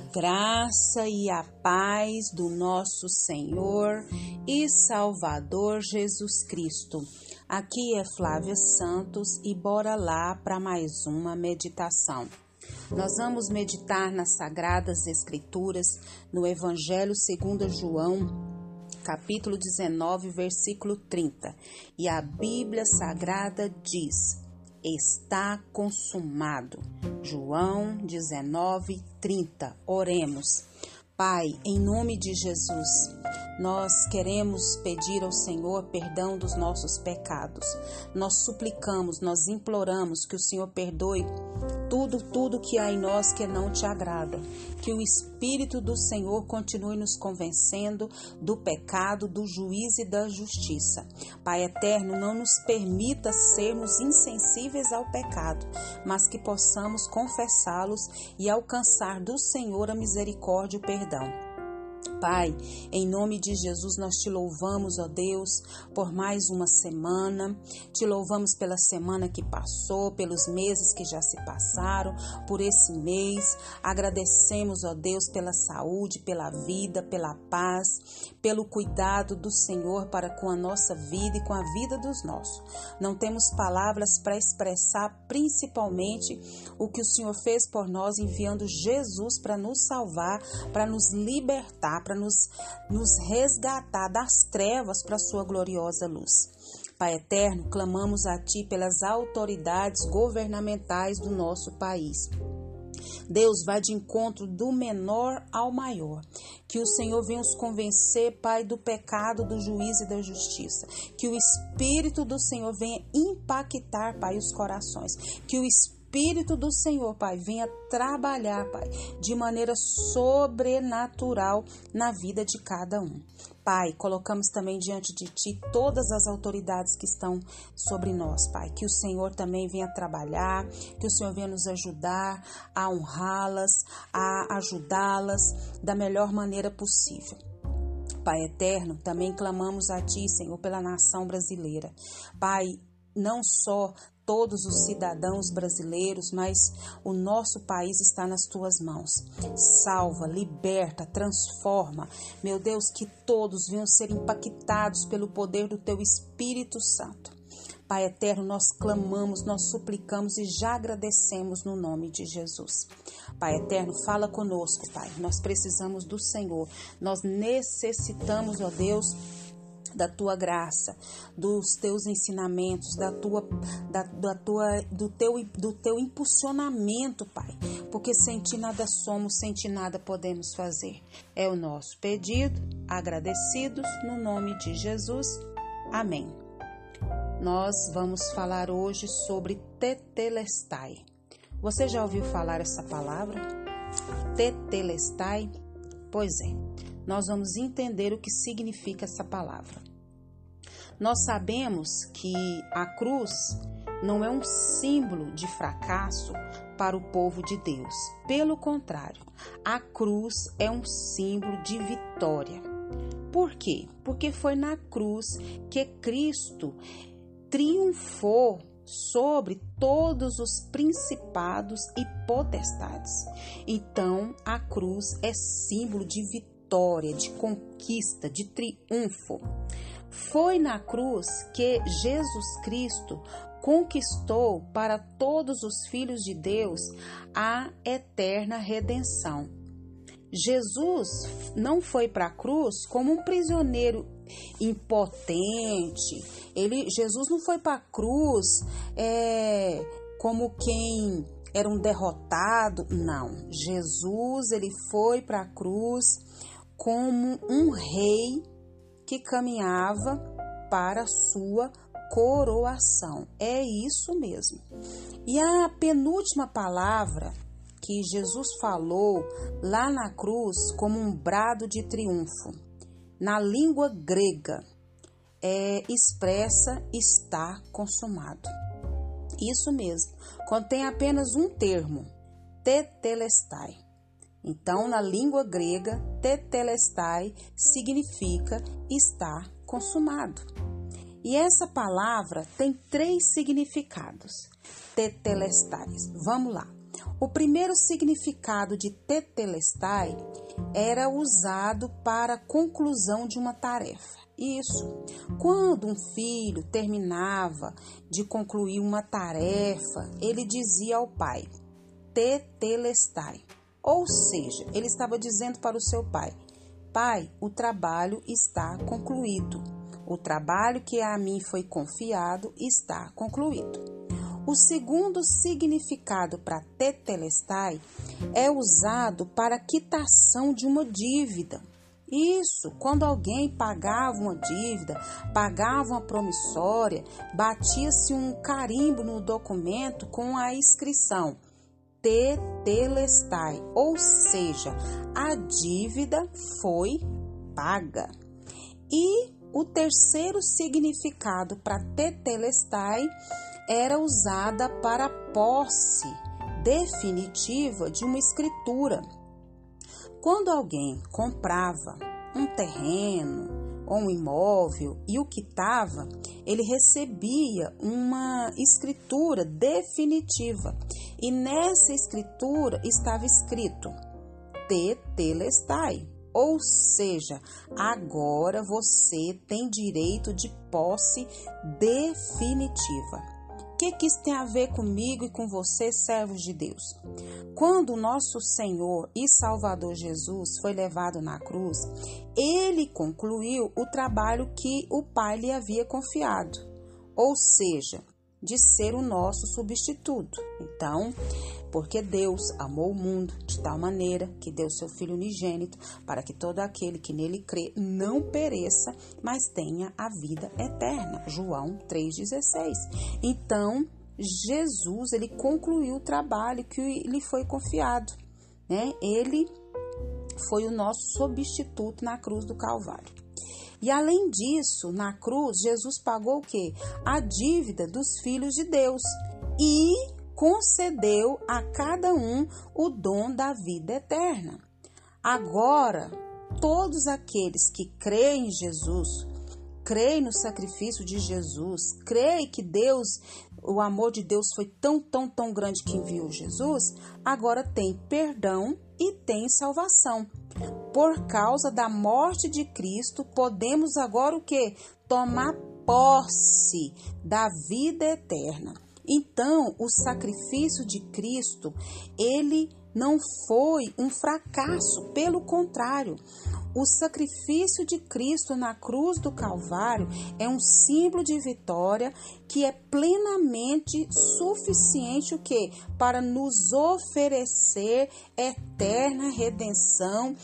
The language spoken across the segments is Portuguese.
A graça e a paz do nosso Senhor e Salvador Jesus Cristo. Aqui é Flávia Santos e bora lá para mais uma meditação. Nós vamos meditar nas Sagradas Escrituras, no Evangelho segundo João, capítulo 19, versículo 30. E a Bíblia Sagrada diz: está consumado. João 19, 30. Oremos. Pai, em nome de Jesus, nós queremos pedir ao Senhor perdão dos nossos pecados. Nós suplicamos, nós imploramos que o Senhor perdoe tudo, tudo que há em nós que não te agrada. Que o Espírito do Senhor continue nos convencendo do pecado, do juízo e da justiça. Pai eterno, não nos permita sermos insensíveis ao pecado, mas que possamos confessá-los e alcançar do Senhor a misericórdia e o perdão. Pai, em nome de Jesus, nós te louvamos, ó Deus, por mais uma semana. Te louvamos pela semana que passou, pelos meses que já se passaram, por esse mês. Agradecemos, ó Deus, pela saúde, pela vida, pela paz, pelo cuidado do Senhor para com a nossa vida e com a vida dos nossos. Não temos palavras para expressar principalmente o que o Senhor fez por nós, enviando Jesus para nos salvar, para nos libertar para nos, nos resgatar das trevas para a sua gloriosa luz. Pai eterno, clamamos a Ti pelas autoridades governamentais do nosso país. Deus vai de encontro do menor ao maior. Que o Senhor venha nos convencer, Pai, do pecado, do juízo e da justiça. Que o Espírito do Senhor venha impactar, Pai, os corações. Que o Espírito Espírito do Senhor, Pai, venha trabalhar, Pai, de maneira sobrenatural na vida de cada um. Pai, colocamos também diante de Ti todas as autoridades que estão sobre nós, Pai. Que o Senhor também venha trabalhar, que o Senhor venha nos ajudar a honrá-las, a ajudá-las da melhor maneira possível. Pai eterno, também clamamos a Ti, Senhor, pela nação brasileira. Pai, não só todos os cidadãos brasileiros, mas o nosso país está nas tuas mãos. Salva, liberta, transforma. Meu Deus, que todos venham ser impactados pelo poder do teu Espírito Santo. Pai eterno, nós clamamos, nós suplicamos e já agradecemos no nome de Jesus. Pai eterno, fala conosco, Pai. Nós precisamos do Senhor. Nós necessitamos, ó Deus, da tua graça, dos teus ensinamentos, da tua, da, da, tua, do teu, do teu impulsionamento, Pai, porque sem ti nada somos, sem ti nada podemos fazer. É o nosso pedido, agradecidos no nome de Jesus. Amém. Nós vamos falar hoje sobre tetelestai. Você já ouviu falar essa palavra? Tetelestai? Pois é nós vamos entender o que significa essa palavra. Nós sabemos que a cruz não é um símbolo de fracasso para o povo de Deus. Pelo contrário, a cruz é um símbolo de vitória. Por quê? Porque foi na cruz que Cristo triunfou sobre todos os principados e potestades. Então, a cruz é símbolo de vitória vitória, de conquista, de triunfo. Foi na cruz que Jesus Cristo conquistou para todos os filhos de Deus a eterna redenção. Jesus não foi para a cruz como um prisioneiro impotente. Ele, Jesus não foi para a cruz é, como quem era um derrotado. Não. Jesus ele foi para a cruz como um rei que caminhava para sua coroação. É isso mesmo. E a penúltima palavra que Jesus falou lá na cruz como um brado de triunfo, na língua grega, é expressa está consumado. Isso mesmo. Contém apenas um termo, tetelestai. Então, na língua grega, tetelestai significa estar consumado. E essa palavra tem três significados. Tetelestai. Vamos lá. O primeiro significado de tetelestai era usado para a conclusão de uma tarefa. Isso. Quando um filho terminava de concluir uma tarefa, ele dizia ao pai: tetelestai. Ou seja, ele estava dizendo para o seu pai: Pai, o trabalho está concluído. O trabalho que a mim foi confiado está concluído. O segundo significado para tetelestai é usado para quitação de uma dívida. Isso, quando alguém pagava uma dívida, pagava uma promissória, batia-se um carimbo no documento com a inscrição tetelestai, ou seja, a dívida foi paga. E o terceiro significado para tetelestai era usada para posse definitiva de uma escritura. Quando alguém comprava um terreno um imóvel e o quitava, ele recebia uma escritura definitiva. E nessa escritura estava escrito Tetelestai, ou seja, agora você tem direito de posse definitiva que, que isso tem a ver comigo e com você, servos de Deus? Quando o nosso Senhor e Salvador Jesus foi levado na cruz, ele concluiu o trabalho que o Pai lhe havia confiado, ou seja, de ser o nosso substituto. Então, porque Deus amou o mundo de tal maneira que deu seu Filho unigênito para que todo aquele que nele crê não pereça, mas tenha a vida eterna. João 3,16. Então, Jesus, ele concluiu o trabalho que lhe foi confiado. Né? Ele foi o nosso substituto na cruz do Calvário. E além disso, na cruz, Jesus pagou o quê? A dívida dos filhos de Deus. E concedeu a cada um o dom da vida eterna. Agora, todos aqueles que creem em Jesus, creem no sacrifício de Jesus, creem que Deus, o amor de Deus foi tão, tão, tão grande que enviou Jesus, agora tem perdão e tem salvação. Por causa da morte de Cristo, podemos agora o que? Tomar posse da vida eterna. Então, o sacrifício de Cristo, ele não foi um fracasso, pelo contrário, o sacrifício de Cristo na cruz do Calvário é um símbolo de vitória que é plenamente suficiente o que para nos oferecer eterna redenção,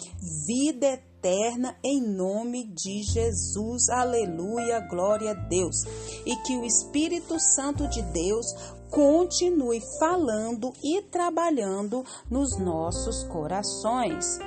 vida eterna eterna em nome de Jesus. Aleluia, glória a Deus. E que o Espírito Santo de Deus continue falando e trabalhando nos nossos corações.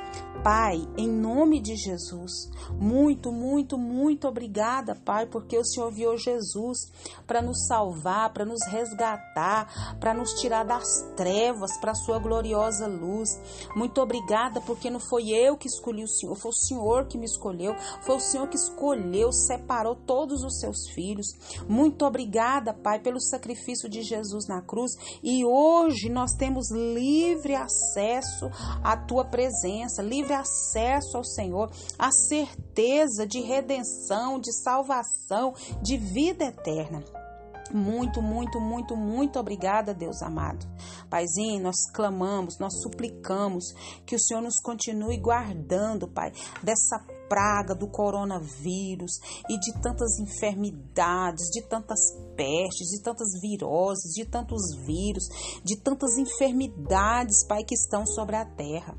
Pai, em nome de Jesus, muito, muito, muito obrigada, Pai, porque o Senhor enviou Jesus para nos salvar, para nos resgatar, para nos tirar das trevas para a sua gloriosa luz. Muito obrigada, porque não foi eu que escolhi o Senhor, foi o Senhor que me escolheu, foi o Senhor que escolheu, separou todos os seus filhos. Muito obrigada, Pai, pelo sacrifício de Jesus na cruz e hoje nós temos livre acesso à tua presença, livre acesso ao Senhor, a certeza de redenção, de salvação, de vida eterna. Muito, muito, muito, muito obrigada, Deus amado. Paizinho, nós clamamos, nós suplicamos que o Senhor nos continue guardando, Pai, dessa praga do coronavírus e de tantas enfermidades, de tantas pestes, de tantas viroses, de tantos vírus, de tantas enfermidades, Pai, que estão sobre a terra.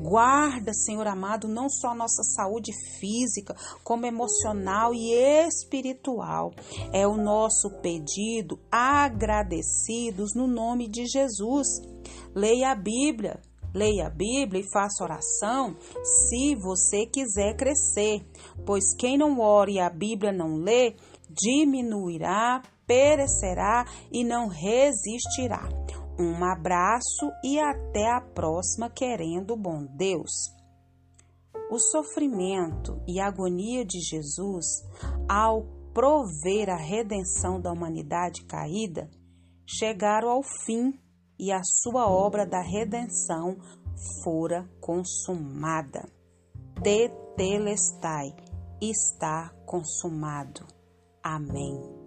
Guarda, Senhor amado, não só a nossa saúde física, como emocional e espiritual. É o nosso pedido, agradecidos no nome de Jesus. Leia a Bíblia, Leia a Bíblia e faça oração se você quiser crescer, pois quem não ora e a Bíblia não lê, diminuirá, perecerá e não resistirá. Um abraço e até a próxima, querendo bom Deus. O sofrimento e agonia de Jesus, ao prover a redenção da humanidade caída, chegaram ao fim e a sua obra da redenção fora consumada. Tetelestai, está consumado. Amém.